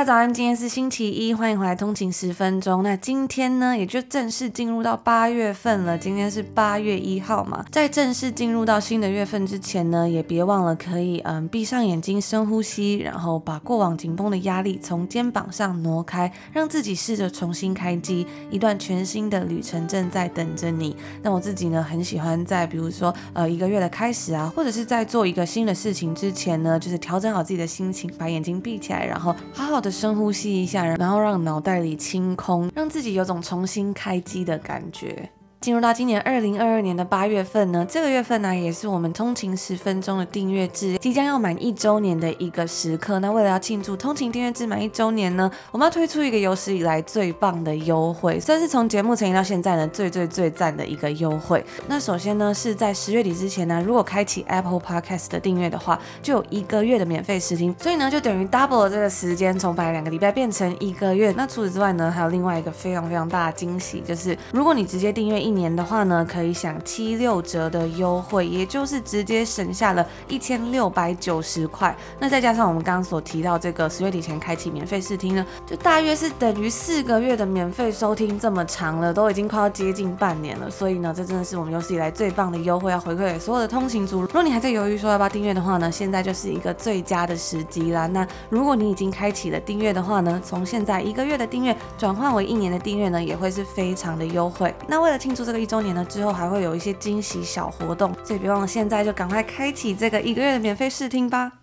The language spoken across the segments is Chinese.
大家早安，今天是星期一，欢迎回来通勤十分钟。那今天呢，也就正式进入到八月份了。今天是八月一号嘛，在正式进入到新的月份之前呢，也别忘了可以嗯闭上眼睛深呼吸，然后把过往紧绷的压力从肩膀上挪开，让自己试着重新开机，一段全新的旅程正在等着你。那我自己呢，很喜欢在比如说呃一个月的开始啊，或者是在做一个新的事情之前呢，就是调整好自己的心情，把眼睛闭起来，然后好好的深呼吸一下，然后让脑袋里清空，让自己有种重新开机的感觉。进入到今年二零二二年的八月份呢，这个月份呢也是我们通勤十分钟的订阅制即将要满一周年的一个时刻。那为了要庆祝通勤订阅制满一周年呢，我们要推出一个有史以来最棒的优惠，算是从节目成立到现在呢最最最赞的一个优惠。那首先呢是在十月底之前呢，如果开启 Apple Podcast 的订阅的话，就有一个月的免费试听，所以呢就等于 double 了这个时间，从本来两个礼拜变成一个月。那除此之外呢，还有另外一个非常非常大的惊喜，就是如果你直接订阅一一年的话呢，可以享七六折的优惠，也就是直接省下了一千六百九十块。那再加上我们刚刚所提到这个十月底前开启免费试听呢，就大约是等于四个月的免费收听这么长了，都已经快要接近半年了。所以呢，这真的是我们有史以来最棒的优惠，要回馈给所有的通勤族。如果你还在犹豫说要不要订阅的话呢，现在就是一个最佳的时机啦。那如果你已经开启了订阅的话呢，从现在一个月的订阅转换为一年的订阅呢，也会是非常的优惠。那为了庆祝这个一周。年呢之后还会有一些惊喜小活动，所以别忘了现在就赶快开启这个一个月的免费试听吧。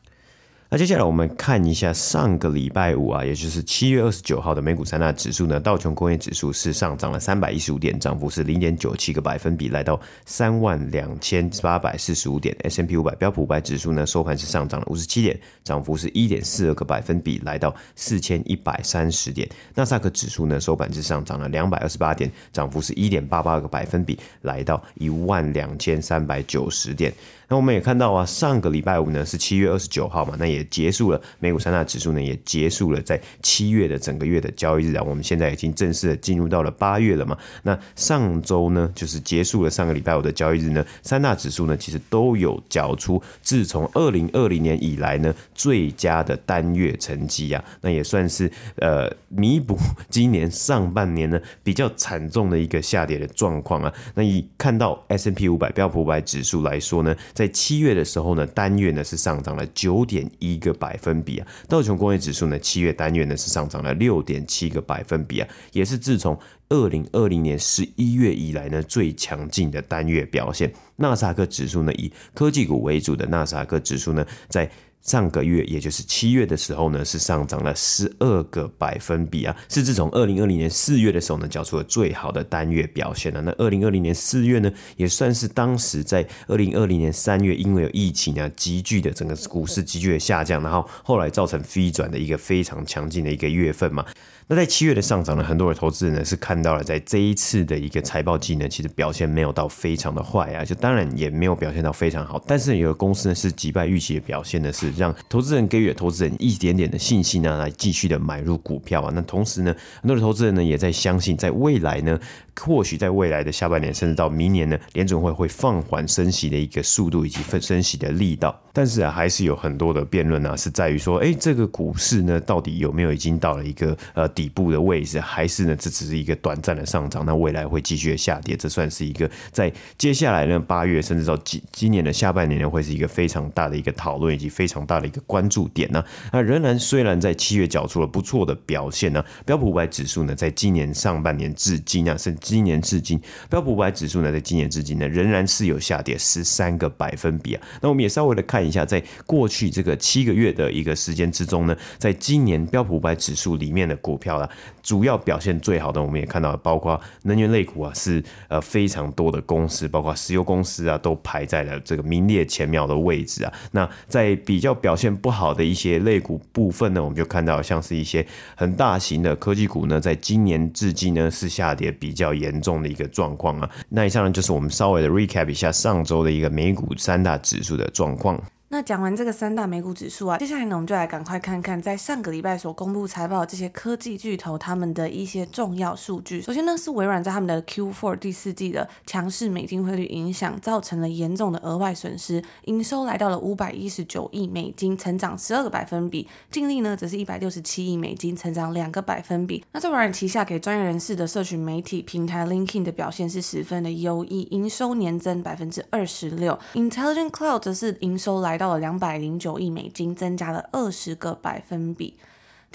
那接下来我们看一下上个礼拜五啊，也就是七月二十九号的美股三大指数呢，道琼工业指数是上涨了三百一十五点，涨幅是零点九七个百分比，来到三万两千八百四十五点。S&P 五百标普五百指数呢，收盘是上涨了五十七点，涨幅是一点四二个百分比，来到四千一百三十点。纳斯克指数呢，收盘是上涨了两百二十八点，涨幅是一点八八个百分比，来到一万两千三百九十点。那我们也看到啊，上个礼拜五呢是七月二十九号嘛，那也结束了美股三大指数呢也结束了在七月的整个月的交易日啊，我们现在已经正式的进入到了八月了嘛。那上周呢就是结束了上个礼拜五的交易日呢，三大指数呢其实都有缴出自从二零二零年以来呢最佳的单月成绩啊，那也算是呃弥补 今年上半年呢比较惨重的一个下跌的状况啊。那以看到 S&P 五百标普五百指数来说呢。在七月的时候呢，单月呢是上涨了九点一个百分比啊。道琼工业指数呢，七月单月呢是上涨了六点七个百分比啊，也是自从二零二零年十一月以来呢最强劲的单月表现。纳斯达克指数呢，以科技股为主的纳斯达克指数呢，在上个月，也就是七月的时候呢，是上涨了十二个百分比啊，是自从二零二零年四月的时候呢，交出了最好的单月表现了。那二零二零年四月呢，也算是当时在二零二零年三月因为有疫情啊，急剧的整个股市急剧的下降，然后后来造成飞转的一个非常强劲的一个月份嘛。那在七月的上涨呢，很多的投资人呢是看到了，在这一次的一个财报季呢，其实表现没有到非常的坏啊，就当然也没有表现到非常好，但是有的公司呢是击败预期的表现呢，是让投资人给予了投资人一点点的信心呢，来继续的买入股票啊。那同时呢，很多的投资人呢也在相信，在未来呢。或许在未来的下半年，甚至到明年呢，联准会会放缓升息的一个速度以及分升息的力道。但是啊，还是有很多的辩论啊，是在于说，哎，这个股市呢，到底有没有已经到了一个呃底部的位置，还是呢，这只是一个短暂的上涨？那未来会继续的下跌？这算是一个在接下来呢八月，甚至到今今年的下半年呢，会是一个非常大的一个讨论以及非常大的一个关注点呢。那仍然虽然在七月缴出了不错的表现呢，标普五百指数呢，在今年上半年至今啊，甚至今年至今，标普五百指数呢，在今年至今呢，仍然是有下跌十三个百分比啊。那我们也稍微的看一下，在过去这个七个月的一个时间之中呢，在今年标普五百指数里面的股票啊，主要表现最好的，我们也看到，包括能源类股啊，是呃非常多的公司，包括石油公司啊，都排在了这个名列前茅的位置啊。那在比较表现不好的一些类股部分呢，我们就看到像是一些很大型的科技股呢，在今年至今呢是下跌比较严重的一个状况啊。那以上呢就是我们稍微的 recap 一下上周的一个美股三大指数的状况。那讲完这个三大美股指数啊，接下来呢，我们就来赶快看看在上个礼拜所公布财报的这些科技巨头他们的一些重要数据。首先呢，是微软在他们的 Q4 第四季的强势美金汇率影响，造成了严重的额外损失，营收来到了五百一十九亿美金，成长十二个百分比，净利呢则是一百六十七亿美金，成长两个百分比。那在微软旗下给专业人士的社群媒体平台 LinkedIn 的表现是十分的优异，营收年增百分之二十六，Intelligent Cloud 则是营收来到了两百零九亿美金，增加了二十个百分比。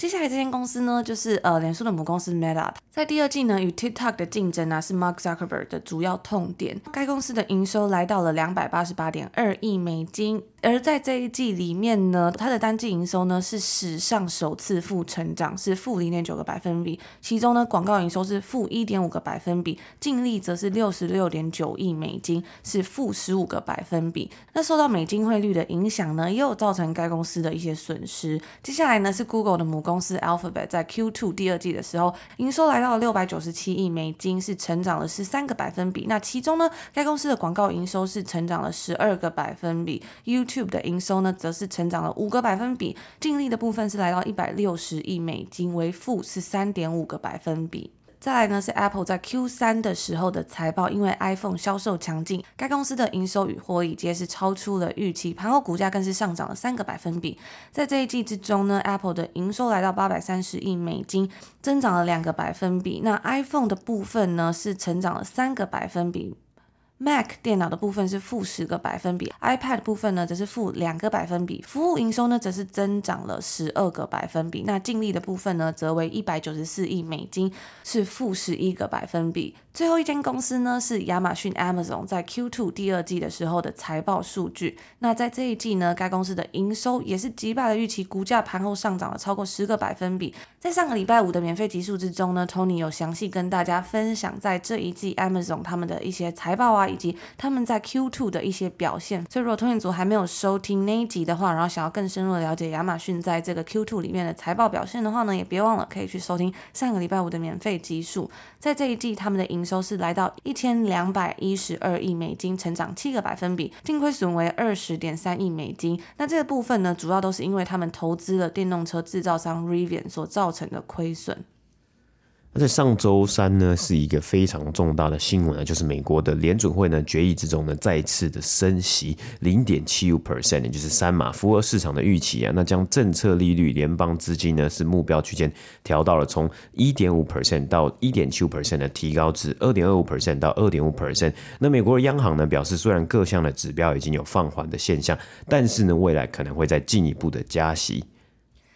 接下来这间公司呢，就是呃，脸书的母公司 Meta，在第二季呢，与 TikTok 的竞争呢，是 Mark Zuckerberg 的主要痛点。该公司的营收来到了两百八十八点二亿美金。而在这一季里面呢，它的单季营收呢是史上首次负成长，是负零点九个百分比。其中呢，广告营收是负一点五个百分比，净利则是六十六点九亿美金，是负十五个百分比。那受到美金汇率的影响呢，也有造成该公司的一些损失。接下来呢，是 Google 的母公公司 Alphabet 在 Q2 第二季的时候，营收来到了六百九十七亿美金，是成长了十三个百分比。那其中呢，该公司的广告营收是成长了十二个百分比。YouTube YouTube 的营收呢，则是成长了五个百分比，净利的部分是来到一百六十亿美金，为负十三点五个百分比。再来呢是 Apple 在 Q 三的时候的财报，因为 iPhone 销售强劲，该公司的营收与获利皆是超出了预期，盘后股价更是上涨了三个百分比。在这一季之中呢，Apple 的营收来到八百三十亿美金，增长了两个百分比。那 iPhone 的部分呢，是成长了三个百分比。Mac 电脑的部分是负十个百分比，iPad 部分呢则是负两个百分比，服务营收呢则是增长了十二个百分比，那净利的部分呢则为一百九十四亿美金，是负十一个百分比。最后一间公司呢是亚马逊 Amazon 在 Q2 第二季的时候的财报数据，那在这一季呢该公司的营收也是击败了预期，股价盘后上涨了超过十个百分比。在上个礼拜五的免费集数之中呢，Tony 有详细跟大家分享在这一季 Amazon 他们的一些财报啊。以及他们在 Q2 的一些表现，所以如果通讯组还没有收听那一集的话，然后想要更深入的了解亚马逊在这个 Q2 里面的财报表现的话呢，也别忘了可以去收听上个礼拜五的免费集数。在这一季，他们的营收是来到一千两百一十二亿美金，成长七个百分比，净亏损为二十点三亿美金。那这个部分呢，主要都是因为他们投资了电动车制造商 Rivian 所造成的亏损。那在上周三呢，是一个非常重大的新闻啊，就是美国的联准会呢决议之中呢，再次的升息零点七五 percent，也就是三码，符合市场的预期啊。那将政策利率联邦资金呢是目标区间调到了从一点五 percent 到一点七五 percent 的提高至二点二五 percent 到二点五 percent。那美国的央行呢表示，虽然各项的指标已经有放缓的现象，但是呢未来可能会再进一步的加息。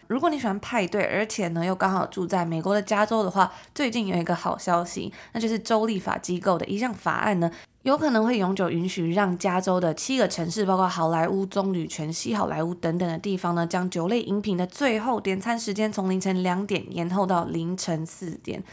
如果你喜欢派对，而且呢又刚好住在美国的加州的话，最近有一个好消息，那就是州立法机构的一项法案呢，有可能会永久允许让加州的七个城市，包括好莱坞、棕榈泉、西好莱坞等等的地方呢，将酒类饮品的最后点餐时间从凌晨两点延后到凌晨四点。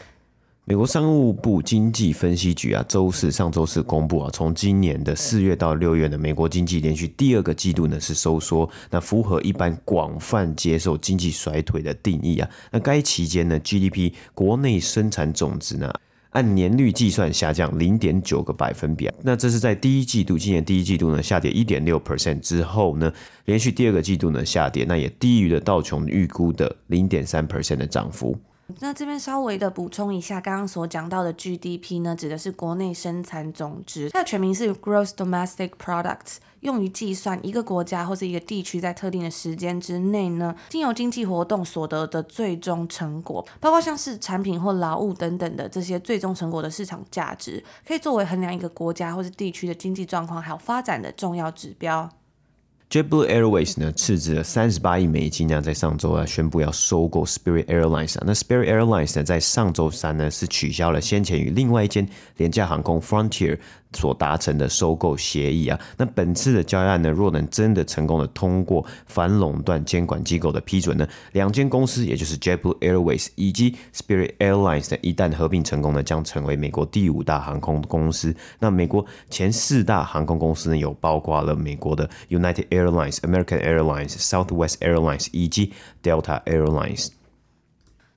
美国商务部经济分析局啊，周四上周四公布啊，从今年的四月到六月呢，美国经济连续第二个季度呢是收缩，那符合一般广泛接受经济衰退的定义啊。那该期间呢，GDP 国内生产总值呢，按年率计算下降零点九个百分比啊。那这是在第一季度，今年第一季度呢下跌一点六 percent 之后呢，连续第二个季度呢下跌，那也低于了道琼预估的零点三 percent 的涨幅。那这边稍微的补充一下，刚刚所讲到的 GDP 呢，指的是国内生产总值，它的全名是 Gross Domestic Products，用于计算一个国家或是一个地区在特定的时间之内呢，经由经济活动所得的最终成果，包括像是产品或劳务等等的这些最终成果的市场价值，可以作为衡量一个国家或是地区的经济状况还有发展的重要指标。JetBlue Airways 呢，斥资了三十八亿美金呢，在上周啊宣布要收购 Spirit Airlines 啊。那 Spirit Airlines 呢，在上周三呢是取消了先前与另外一间廉价航空 Frontier。所达成的收购协议啊，那本次的交易案呢，若能真的成功的通过反垄断监管机构的批准呢，两间公司也就是 JetBlue Airways 以及 Spirit Airlines 一旦合并成功呢，将成为美国第五大航空公司。那美国前四大航空公司呢，有包括了美国的 United Airlines、American Airlines、Southwest Airlines 以及 Delta Airlines。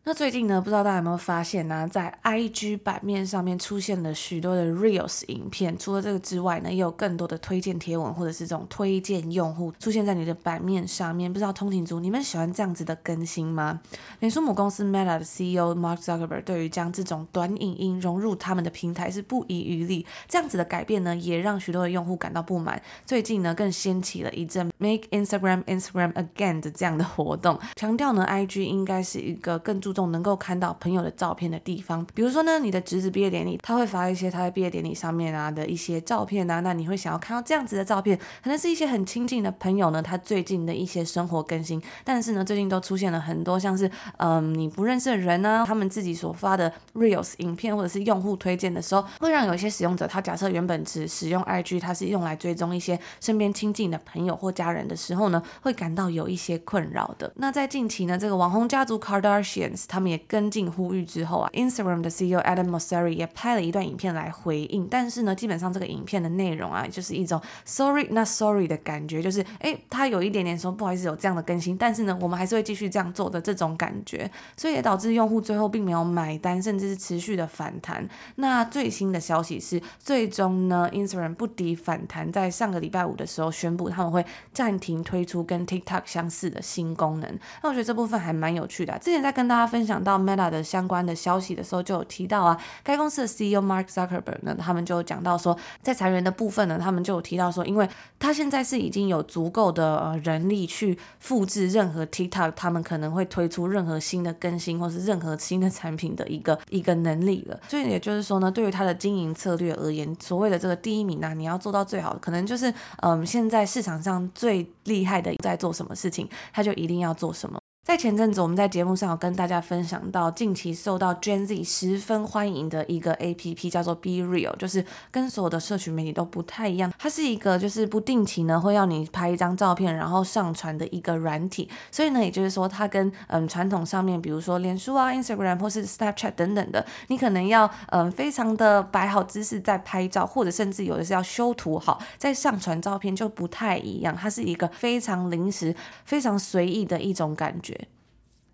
那最近呢，不知道大家有没有发现呢、在 IG 版面上面出现了许多的 Reels 影片。除了这个之外呢，也有更多的推荐贴文或者是这种推荐用户出现在你的版面上面。不知道通勤族你们喜欢这样子的更新吗？脸书母公司 Meta 的 CEO Mark Zuckerberg 对于将这种短影音融入他们的平台是不遗余力。这样子的改变呢，也让许多的用户感到不满。最近呢，更掀起了一阵 Make Instagram Instagram Again 的这样的活动，强调呢，IG 应该是一个更注重。总能够看到朋友的照片的地方，比如说呢，你的侄子毕业典礼，他会发一些他在毕业典礼上面啊的一些照片啊，那你会想要看到这样子的照片，可能是一些很亲近的朋友呢，他最近的一些生活更新，但是呢，最近都出现了很多像是嗯你不认识的人呢、他们自己所发的 reels 影片或者是用户推荐的时候，会让有一些使用者，他假设原本只使用 IG，他是用来追踪一些身边亲近的朋友或家人的时候呢，会感到有一些困扰的。那在近期呢，这个网红家族 Kardashians。他们也跟进呼吁之后啊，Instagram 的 CEO Adam Mosseri 也拍了一段影片来回应。但是呢，基本上这个影片的内容啊，就是一种 sorry not sorry 的感觉，就是哎，他有一点点说不好意思有这样的更新，但是呢，我们还是会继续这样做的这种感觉，所以也导致用户最后并没有买单，甚至是持续的反弹。那最新的消息是，最终呢，Instagram 不敌反弹，在上个礼拜五的时候宣布他们会暂停推出跟 TikTok 相似的新功能。那我觉得这部分还蛮有趣的。之前在跟大家分。享到 Meta 的相关的消息的时候，就有提到啊，该公司的 CEO Mark Zuckerberg 呢，他们就讲到说，在裁员的部分呢，他们就有提到说，因为他现在是已经有足够的呃人力去复制任何 TikTok 他们可能会推出任何新的更新或是任何新的产品的一个一个能力了。所以也就是说呢，对于他的经营策略而言，所谓的这个第一名呢，你要做到最好，可能就是嗯，现在市场上最厉害的在做什么事情，他就一定要做什么。在前阵子，我们在节目上有跟大家分享到，近期受到 Gen Z 十分欢迎的一个 APP 叫做 Be Real，就是跟所有的社群媒体都不太一样。它是一个就是不定期呢会要你拍一张照片，然后上传的一个软体。所以呢，也就是说，它跟嗯传统上面，比如说脸书啊、Instagram 或是 Snapchat 等等的，你可能要嗯非常的摆好姿势在拍照，或者甚至有的是要修图好再上传照片，就不太一样。它是一个非常临时、非常随意的一种感觉。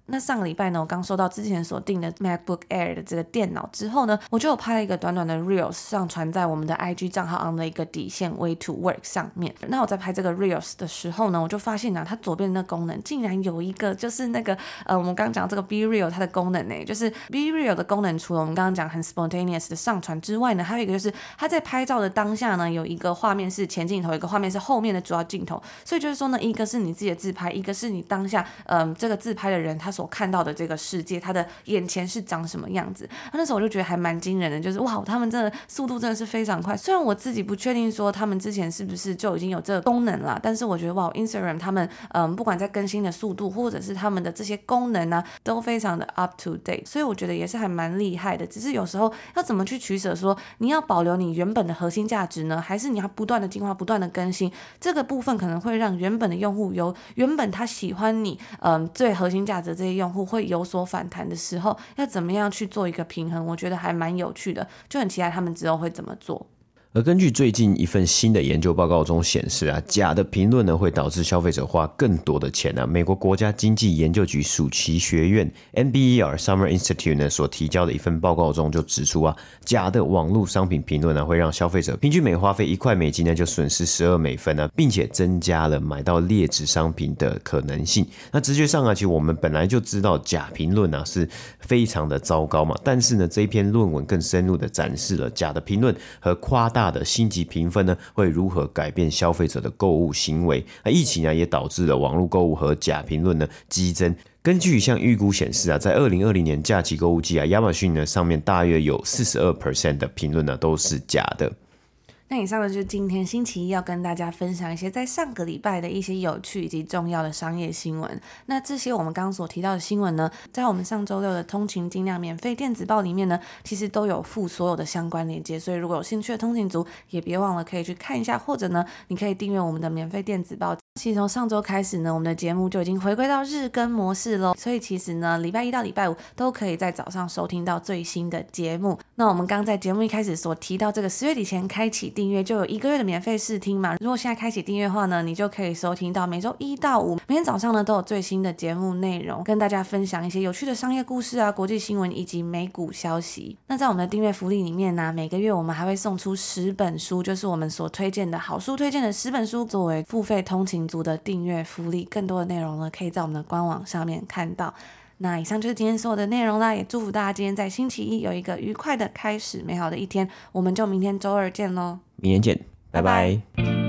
那上个礼拜呢，我刚收到之前所订的 MacBook Air 的这个电脑之后呢，我就有拍了一个短短的 Reels 上传在我们的 IG 账号 on 的一个底线 Way to Work 上面。那我在拍这个 Reels 的时候呢，我就发现呢、它左边的功能竟然有一个，就是那个呃，我们刚刚讲这个 Be Real 它的功能呢，就是 Be Real 的功能，除了我们刚刚讲很 spontaneous 的上传之外呢，还有一个就是它在拍照的当下呢，有一个画面是前镜头，一个画面是后面的主要镜头。所以就是说呢，一个是你自己的自拍，一个是你当下嗯、这个自拍的人他。所看到的这个世界，他的眼前是长什么样子？那时候我就觉得还蛮惊人的，就是哇，他们真的速度真的是非常快。虽然我自己不确定说他们之前是不是就已经有这个功能了，但是我觉得哇，Instagram 他们嗯，不管在更新的速度，或者是他们的这些功能呢、啊，都非常的 up to date。所以我觉得也是还蛮厉害的。只是有时候要怎么去取舍，说你要保留你原本的核心价值呢，还是你要不断的进化、不断的更新？这个部分可能会让原本的用户由原本他喜欢你嗯最核心价值的这些用户会有。所反弹的时候，要怎么样去做一个平衡？我觉得还蛮有趣的，就很期待他们之后会怎么做。而根据最近一份新的研究报告中显示啊，假的评论呢会导致消费者花更多的钱啊。美国国家经济研究局暑期学院 NBER Summer Institute 呢所提交的一份报告中就指出啊，假的网络商品评论呢会让消费者平均每花费一块美金呢就损失十二美分呢，并且增加了买到劣质商品的可能性。那直觉上啊，其实我们本来就知道假评论啊是非常的糟糕嘛，但是呢这篇论文更深入的展示了假的评论和夸大。大的星级评分呢，会如何改变消费者的购物行为？那疫情啊，也导致了网络购物和假评论呢激增。根据一项预估显示啊，在二零二零年假期购物季啊，亚马逊呢上面大约有四十二 percent 的评论呢都是假的。那以上呢，就是今天星期一要跟大家分享一些在上个礼拜的一些有趣以及重要的商业新闻。那这些我们刚所提到的新闻呢，在我们上周六的通勤精量免费电子报里面呢，其实都有附所有的相关链接。所以如果有兴趣的通勤族，也别忘了可以去看一下，或者呢，你可以订阅我们的免费电子报。其实从上周开始呢，我们的节目就已经回归到日更模式喽。所以其实呢，礼拜一到礼拜五都可以在早上收听到最新的节目。那我们刚在节目一开始所提到这个十月底前开启订阅就有一个月的免费试听嘛。如果现在开启订阅的话呢，你就可以收听到每周一到五每天早上呢都有最新的节目内容，跟大家分享一些有趣的商业故事啊、国际新闻以及美股消息。那在我们的订阅福利里面呢，每个月我们还会送出十本书，就是我们所推荐的好书推荐的十本书，作为付费通勤族的订阅福利，更多的内容呢，可以在我们的官网上面看到。那以上就是今天所有的内容啦，也祝福大家今天在星期一有一个愉快的开始，美好的一天。我们就明天周二见喽，明天见，拜拜。拜拜。